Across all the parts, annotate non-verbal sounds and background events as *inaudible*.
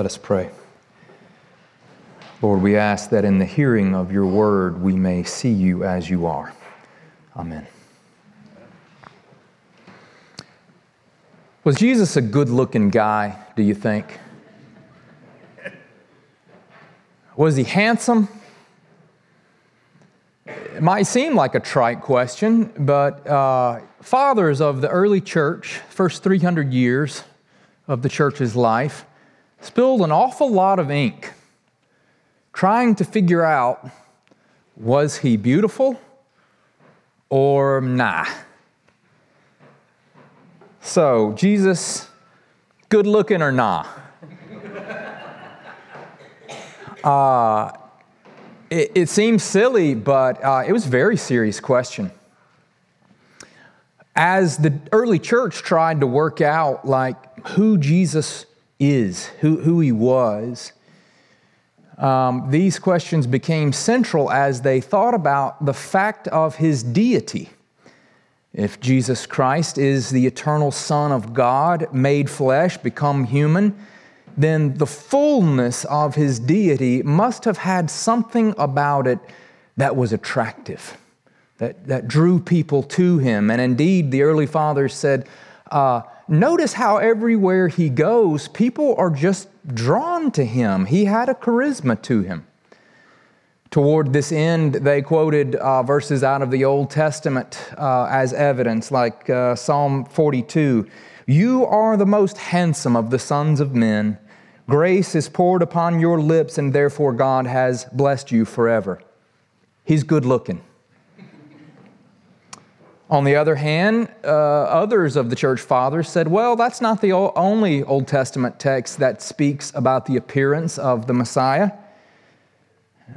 Let us pray. Lord, we ask that in the hearing of your word we may see you as you are. Amen. Was Jesus a good looking guy, do you think? Was he handsome? It might seem like a trite question, but uh, fathers of the early church, first 300 years of the church's life, spilled an awful lot of ink trying to figure out was he beautiful or nah? So, Jesus, good looking or nah? *laughs* uh, it, it, seems silly, but uh, it was a very serious question. As the early church tried to work out, like, who Jesus is, who, who he was, um, these questions became central as they thought about the fact of his deity. If Jesus Christ is the eternal Son of God, made flesh, become human, then the fullness of his deity must have had something about it that was attractive, that, that drew people to him. And indeed, the early fathers said, uh, Notice how everywhere he goes, people are just drawn to him. He had a charisma to him. Toward this end, they quoted uh, verses out of the Old Testament uh, as evidence, like uh, Psalm 42 You are the most handsome of the sons of men. Grace is poured upon your lips, and therefore God has blessed you forever. He's good looking. On the other hand, uh, others of the church fathers said, well, that's not the only Old Testament text that speaks about the appearance of the Messiah.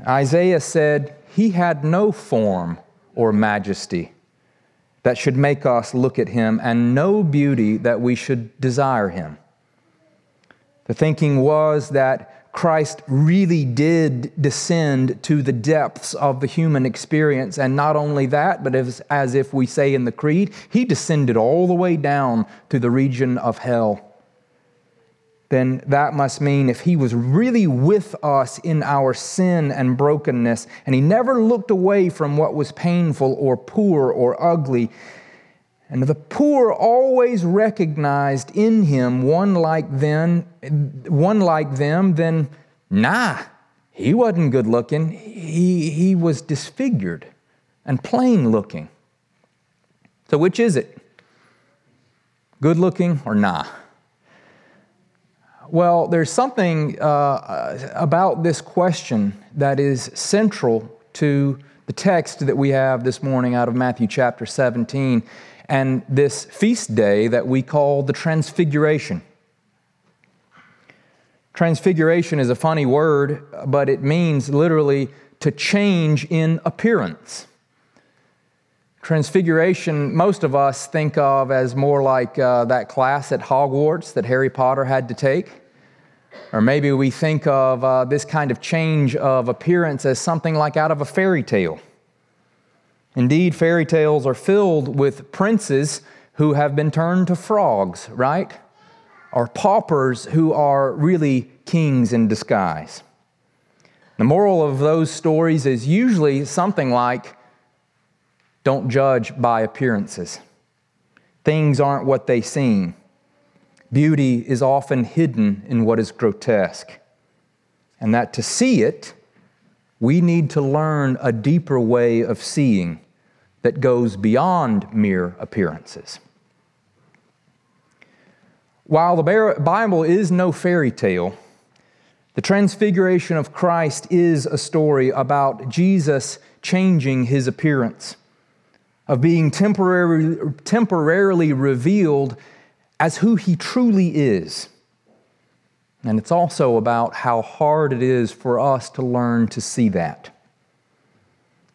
Isaiah said, He had no form or majesty that should make us look at him, and no beauty that we should desire him. The thinking was that Christ really did descend to the depths of the human experience. And not only that, but as, as if we say in the Creed, he descended all the way down to the region of hell then that must mean if he was really with us in our sin and brokenness, and he never looked away from what was painful or poor or ugly, and the poor always recognized in him one like them, one like them, then nah, he wasn't good looking. He, he was disfigured and plain looking. So which is it? Good looking or nah? Well, there's something uh, about this question that is central to the text that we have this morning out of Matthew chapter 17 and this feast day that we call the Transfiguration. Transfiguration is a funny word, but it means literally to change in appearance. Transfiguration, most of us think of as more like uh, that class at Hogwarts that Harry Potter had to take. Or maybe we think of uh, this kind of change of appearance as something like out of a fairy tale. Indeed, fairy tales are filled with princes who have been turned to frogs, right? Or paupers who are really kings in disguise. The moral of those stories is usually something like don't judge by appearances. Things aren't what they seem. Beauty is often hidden in what is grotesque. And that to see it, we need to learn a deeper way of seeing that goes beyond mere appearances. While the Bible is no fairy tale, the transfiguration of Christ is a story about Jesus changing his appearance, of being temporarily, temporarily revealed as who he truly is. And it's also about how hard it is for us to learn to see that.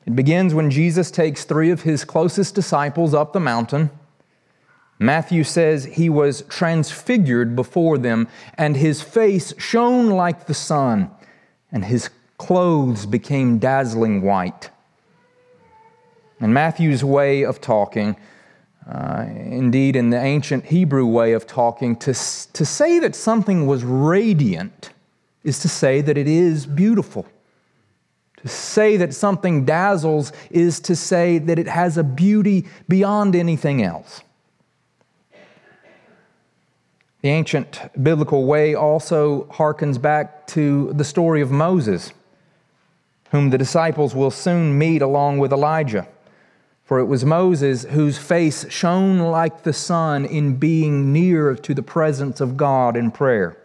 It begins when Jesus takes three of his closest disciples up the mountain. Matthew says he was transfigured before them, and his face shone like the sun, and his clothes became dazzling white. And Matthew's way of talking Uh, indeed, in the ancient Hebrew way of talking, to, to say that something was radiant is to say that it is beautiful. To say that something dazzles is to say that it has a beauty beyond anything else. The ancient biblical way also harkens back to the story of Moses, whom the disciples will soon meet along with Elijah. For it was Moses whose face shone like the sun in being near to the presence of God in prayer.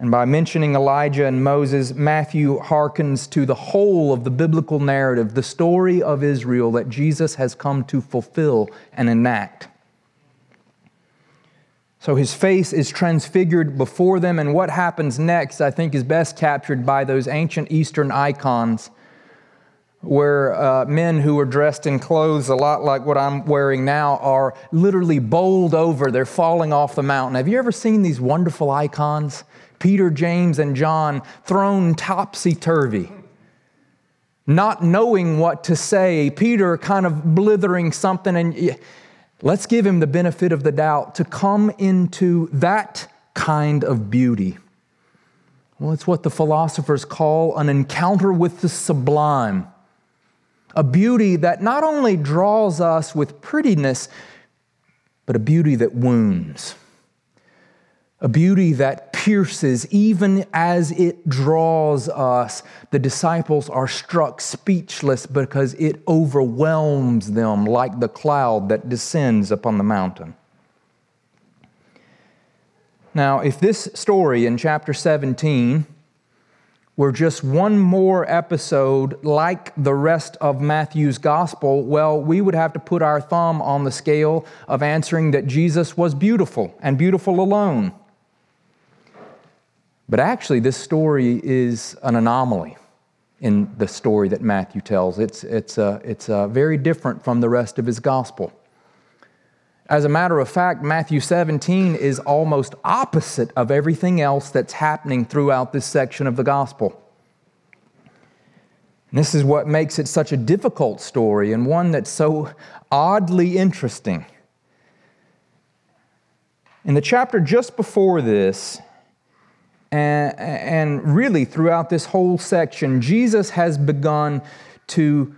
And by mentioning Elijah and Moses, Matthew hearkens to the whole of the biblical narrative, the story of Israel that Jesus has come to fulfill and enact. So his face is transfigured before them, and what happens next, I think, is best captured by those ancient Eastern icons where uh, men who are dressed in clothes a lot like what I'm wearing now are literally bowled over. They're falling off the mountain. Have you ever seen these wonderful icons? Peter, James, and John thrown topsy turvy, not knowing what to say. Peter kind of blithering something, and Let's give him the benefit of the doubt to come into that kind of beauty. Well, it's what the philosophers call an encounter with the sublime, a beauty that not only draws us with prettiness, but a beauty that wounds a beauty that pierces even as it draws us. The disciples are struck speechless because it overwhelms them like the cloud that descends upon the mountain. Now, if this story in chapter 17 were just one more episode like the rest of Matthew's gospel, well, we would have to put our thumb on the scale of answering that Jesus was beautiful and beautiful alone. But actually, this story is an anomaly in the story that Matthew tells. It's, it's, it's very different from the rest of his gospel. As a matter of fact, Matthew 17 is almost opposite of everything else that's happening throughout this section of the gospel. And this is what makes it such a difficult story and one that's so oddly interesting. In the chapter just before this, and, and really, throughout this whole section, Jesus has begun to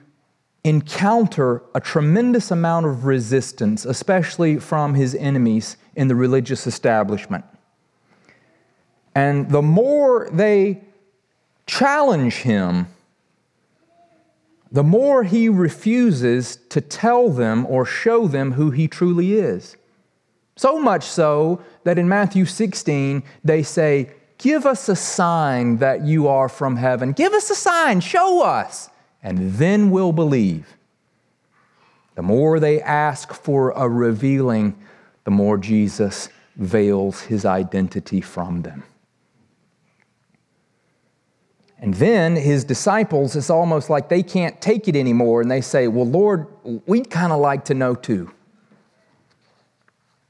encounter a tremendous amount of resistance, especially from his enemies in the religious establishment. And the more they challenge him, the more he refuses to tell them or show them who he truly is. So much so that in Matthew 16, they say, Give us a sign that you are from heaven. Give us a sign, show us, and then we'll believe. The more they ask for a revealing, the more Jesus veils his identity from them. And then his disciples, it's almost like they can't take it anymore, and they say, Well, Lord, we'd kind of like to know too.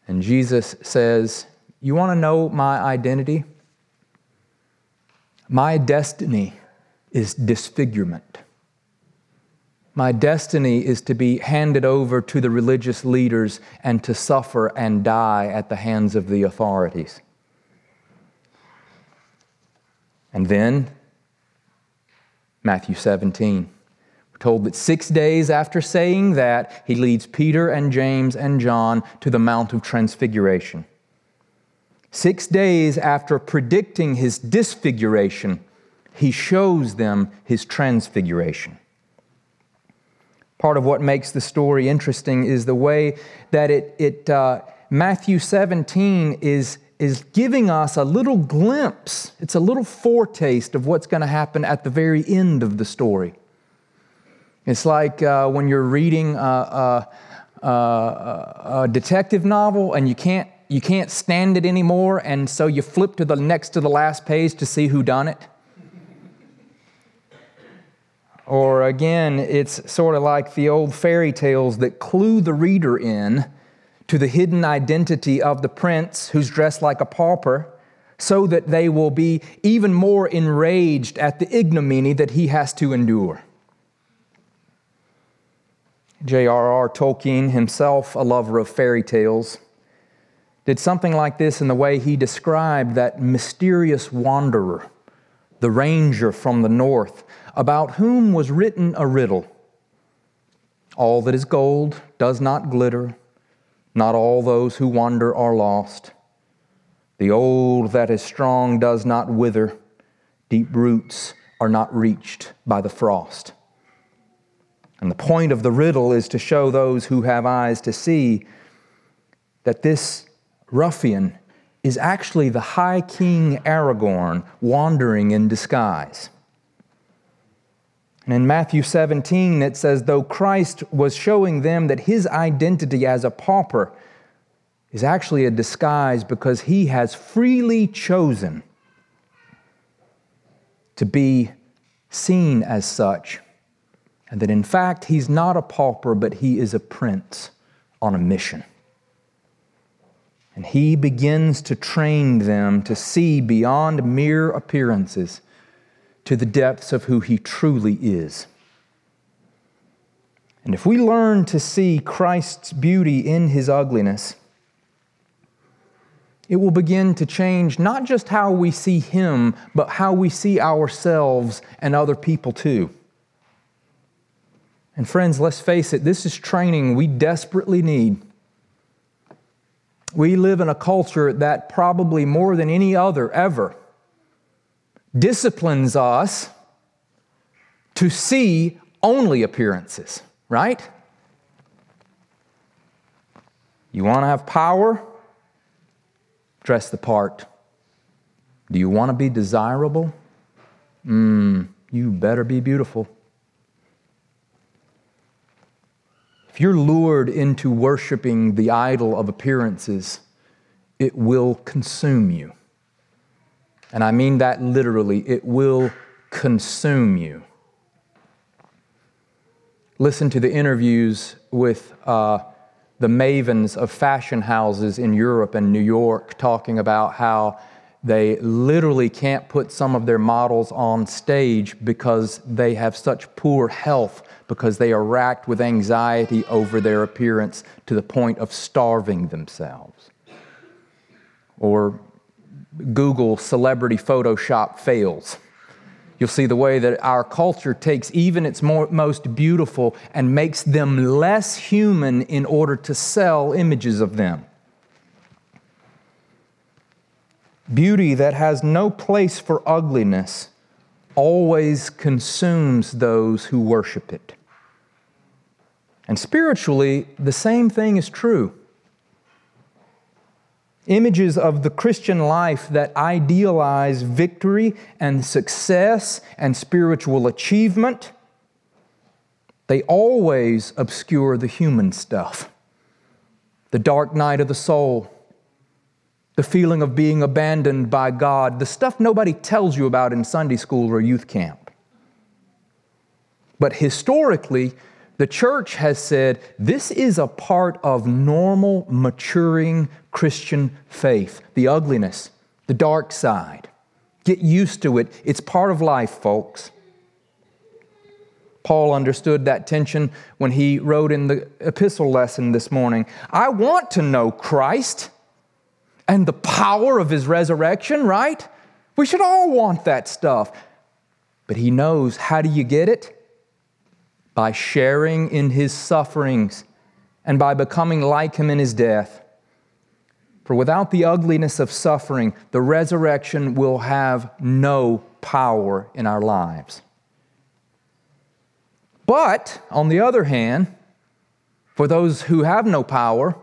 And Jesus says, You want to know my identity? My destiny is disfigurement. My destiny is to be handed over to the religious leaders and to suffer and die at the hands of the authorities. And then, Matthew 17. We're told that six days after saying that, he leads Peter and James and John to the Mount of Transfiguration. Six days after predicting his disfiguration, he shows them his transfiguration. Part of what makes the story interesting is the way that it, it uh, Matthew 17 is, is giving us a little glimpse, it's a little foretaste of what's going to happen at the very end of the story. It's like uh, when you're reading a, a, a, a detective novel and you can't you can't stand it anymore, and so you flip to the next to the last page to see who done it. Or again, it's sort of like the old fairy tales that clue the reader in to the hidden identity of the prince who's dressed like a pauper, so that they will be even more enraged at the ignominy that he has to endure. J.R.R. Tolkien, himself a lover of fairy tales, did something like this in the way he described that mysterious wanderer, the ranger from the north, about whom was written a riddle. All that is gold does not glitter, not all those who wander are lost. The old that is strong does not wither, deep roots are not reached by the frost. And the point of the riddle is to show those who have eyes to see that this ruffian is actually the High King Aragorn wandering in disguise. And in Matthew 17, it says, though Christ was showing them that his identity as a pauper is actually a disguise because he has freely chosen to be seen as such and that in fact he's not a pauper, but he is a prince on a mission. And he begins to train them to see beyond mere appearances to the depths of who he truly is. And if we learn to see Christ's beauty in his ugliness, it will begin to change not just how we see him, but how we see ourselves and other people too. And friends, let's face it, this is training we desperately need. We live in a culture that probably more than any other ever disciplines us to see only appearances, right? You want to have power? Dress the part. Do you want to be desirable? Mm, you better be beautiful. If you're lured into worshiping the idol of appearances, it will consume you. And I mean that literally, it will consume you. Listen to the interviews with uh, the mavens of fashion houses in Europe and New York talking about how they literally can't put some of their models on stage because they have such poor health because they are racked with anxiety over their appearance to the point of starving themselves. Or Google celebrity Photoshop fails. You'll see the way that our culture takes even its more, most beautiful and makes them less human in order to sell images of them. Beauty that has no place for ugliness always consumes those who worship it. And spiritually, the same thing is true. Images of the Christian life that idealize victory and success and spiritual achievement, they always obscure the human stuff. The dark night of the soul, the feeling of being abandoned by God, the stuff nobody tells you about in Sunday school or youth camp. But historically, the church has said this is a part of normal, maturing Christian faith the ugliness, the dark side. Get used to it. It's part of life, folks. Paul understood that tension when he wrote in the epistle lesson this morning I want to know Christ and the power of his resurrection, right? We should all want that stuff. But he knows how do you get it? by sharing in his sufferings and by becoming like him in his death. For without the ugliness of suffering, the resurrection will have no power in our lives. But, on the other hand, for those who have no power,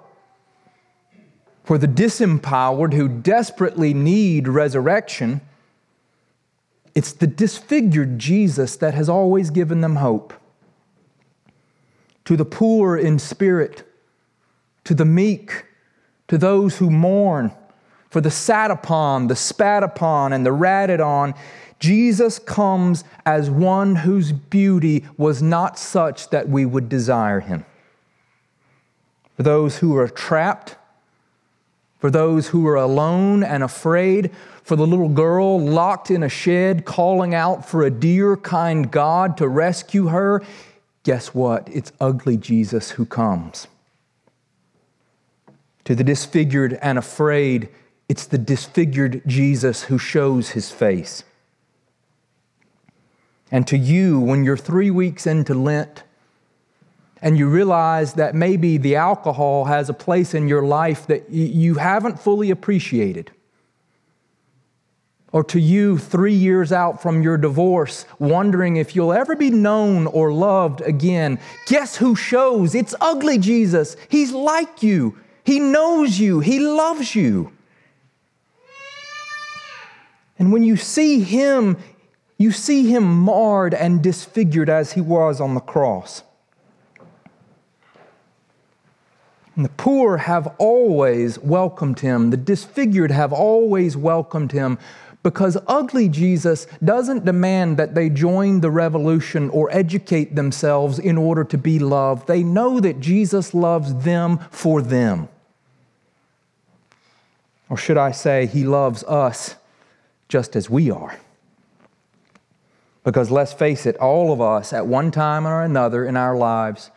for the disempowered who desperately need resurrection, it's the disfigured Jesus that has always given them hope to the poor in spirit, to the meek, to those who mourn, for the sat upon, the spat upon, and the ratted on. Jesus comes as one whose beauty was not such that we would desire him. For those who are trapped, for those who are alone and afraid, for the little girl locked in a shed calling out for a dear, kind God to rescue her, guess what? It's ugly Jesus who comes. To the disfigured and afraid, it's the disfigured Jesus who shows his face. And to you, when you're three weeks into Lent and you realize that maybe the alcohol has a place in your life that you haven't fully appreciated, or to you, three years out from your divorce, wondering if you'll ever be known or loved again, guess who shows? It's ugly Jesus. He's like you, He knows you, He loves you. And when you see Him, you see Him marred and disfigured as He was on the cross. And the poor have always welcomed him. The disfigured have always welcomed him because ugly Jesus doesn't demand that they join the revolution or educate themselves in order to be loved. They know that Jesus loves them for them. Or should I say, he loves us just as we are. Because let's face it, all of us at one time or another in our lives,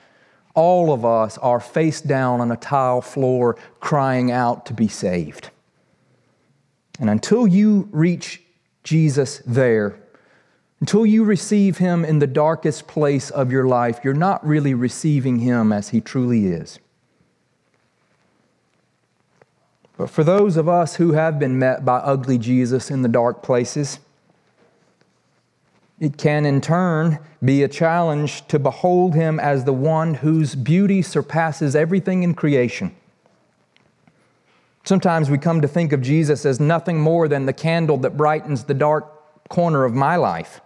all of us are face down on a tile floor crying out to be saved. And until you reach Jesus there, until you receive Him in the darkest place of your life, you're not really receiving Him as He truly is. But for those of us who have been met by ugly Jesus in the dark places, it can in turn be a challenge to behold Him as the one whose beauty surpasses everything in creation. Sometimes we come to think of Jesus as nothing more than the candle that brightens the dark corner of my life,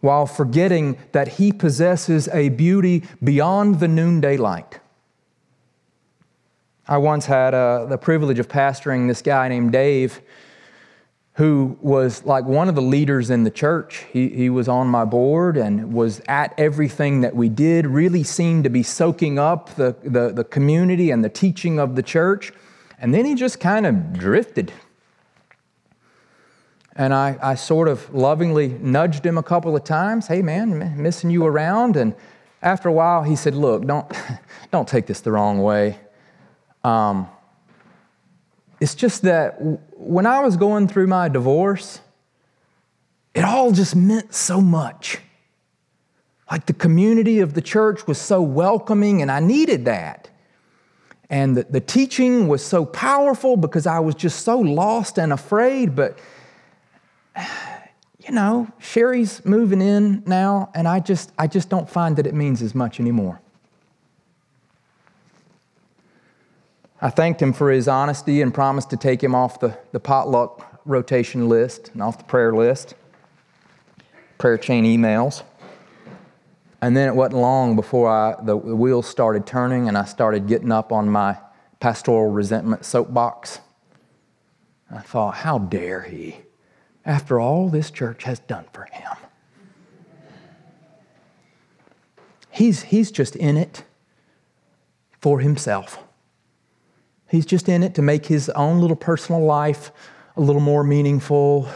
while forgetting that he possesses a beauty beyond the noonday light. I once had uh, the privilege of pastoring this guy named Dave, who was like one of the leaders in the church. He, he was on my board and was at everything that we did, really seemed to be soaking up the, the, the community and the teaching of the church. And then he just kind of drifted. And I, I sort of lovingly nudged him a couple of times. Hey, man, missing you around. And after a while, he said, Look, don't, *laughs* don't take this the wrong way. Um, it's just that when I was going through my divorce, it all just meant so much. Like the community of the church was so welcoming, and I needed that. And the, the teaching was so powerful because I was just so lost and afraid. But, *sighs* you know, Sherry's moving in now, and I just, I just don't find that it means as much anymore. I thanked him for his honesty and promised to take him off the, the potluck rotation list and off the prayer list, prayer chain emails. And then it wasn't long before I, the, the wheels started turning and I started getting up on my pastoral resentment soapbox. I thought, how dare he, after all this church has done for him? He's, he's just in it for himself. He's just in it to make his own little personal life a little more meaningful.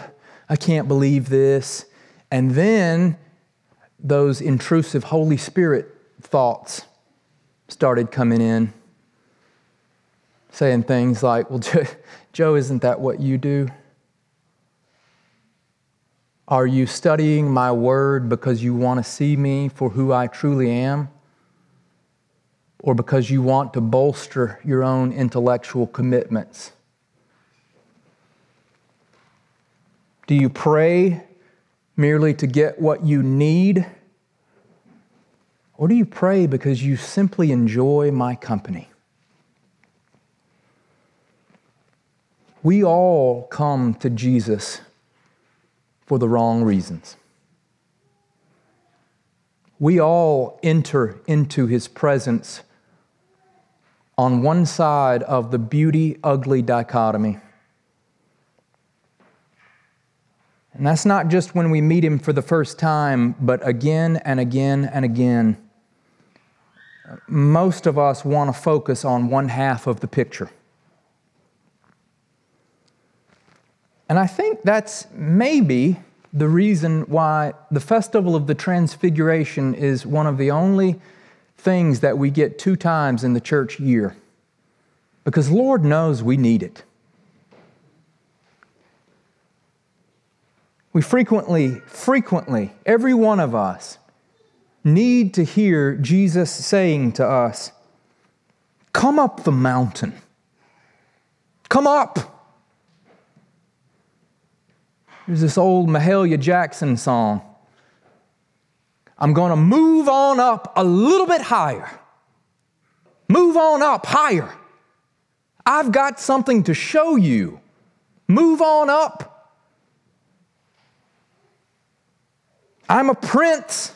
I can't believe this. And then those intrusive Holy Spirit thoughts started coming in, saying things like, Well, *laughs* Joe, isn't that what you do? Are you studying my word because you want to see me for who I truly am? Or because you want to bolster your own intellectual commitments? Do you pray merely to get what you need? Or do you pray because you simply enjoy my company? We all come to Jesus for the wrong reasons. We all enter into his presence on one side of the beauty ugly dichotomy. And that's not just when we meet him for the first time, but again and again and again. Most of us want to focus on one half of the picture. And I think that's maybe the reason why the festival of the Transfiguration is one of the only things that we get two times in the church year. Because Lord knows we need it. We frequently, frequently, every one of us need to hear Jesus saying to us, Come up the mountain. Come up. There's this old Mahalia Jackson song. I'm going to move on up a little bit higher. Move on up higher. I've got something to show you. Move on up. I'm a prince.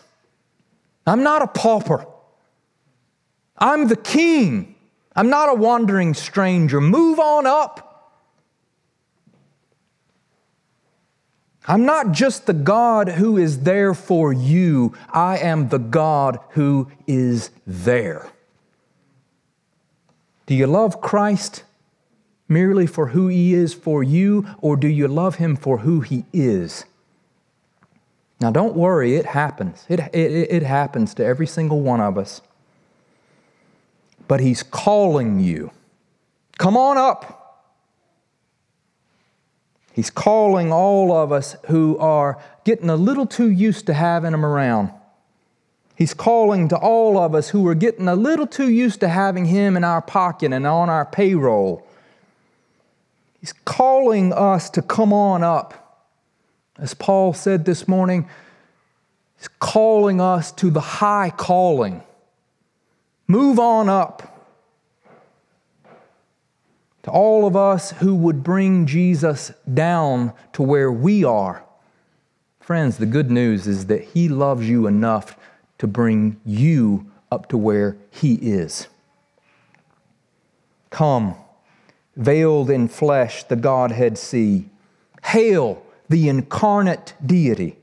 I'm not a pauper. I'm the king. I'm not a wandering stranger. Move on up. I'm not just the God who is there for you, I am the God who is there. Do you love Christ merely for who he is for you, or do you love him for who he is? Now, don't worry, it happens. It, it, it happens to every single one of us. But he's calling you. Come on up. He's calling all of us who are getting a little too used to having him around. He's calling to all of us who are getting a little too used to having him in our pocket and on our payroll. He's calling us to come on up. As Paul said this morning, he's calling us to the high calling. Move on up to all of us who would bring Jesus down to where we are. Friends, the good news is that He loves you enough to bring you up to where He is. Come, veiled in flesh, the Godhead see. Hail the incarnate deity.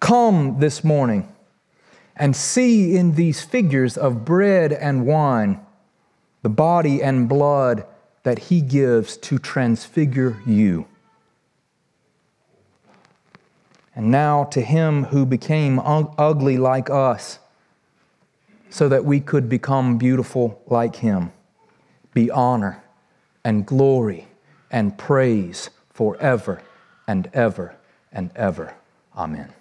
Come this morning and see in these figures of bread and wine the body and blood that He gives to transfigure you. And now to Him who became ugly like us, so that we could become beautiful like Him, be honor and glory and praise forever and ever and ever. Amen.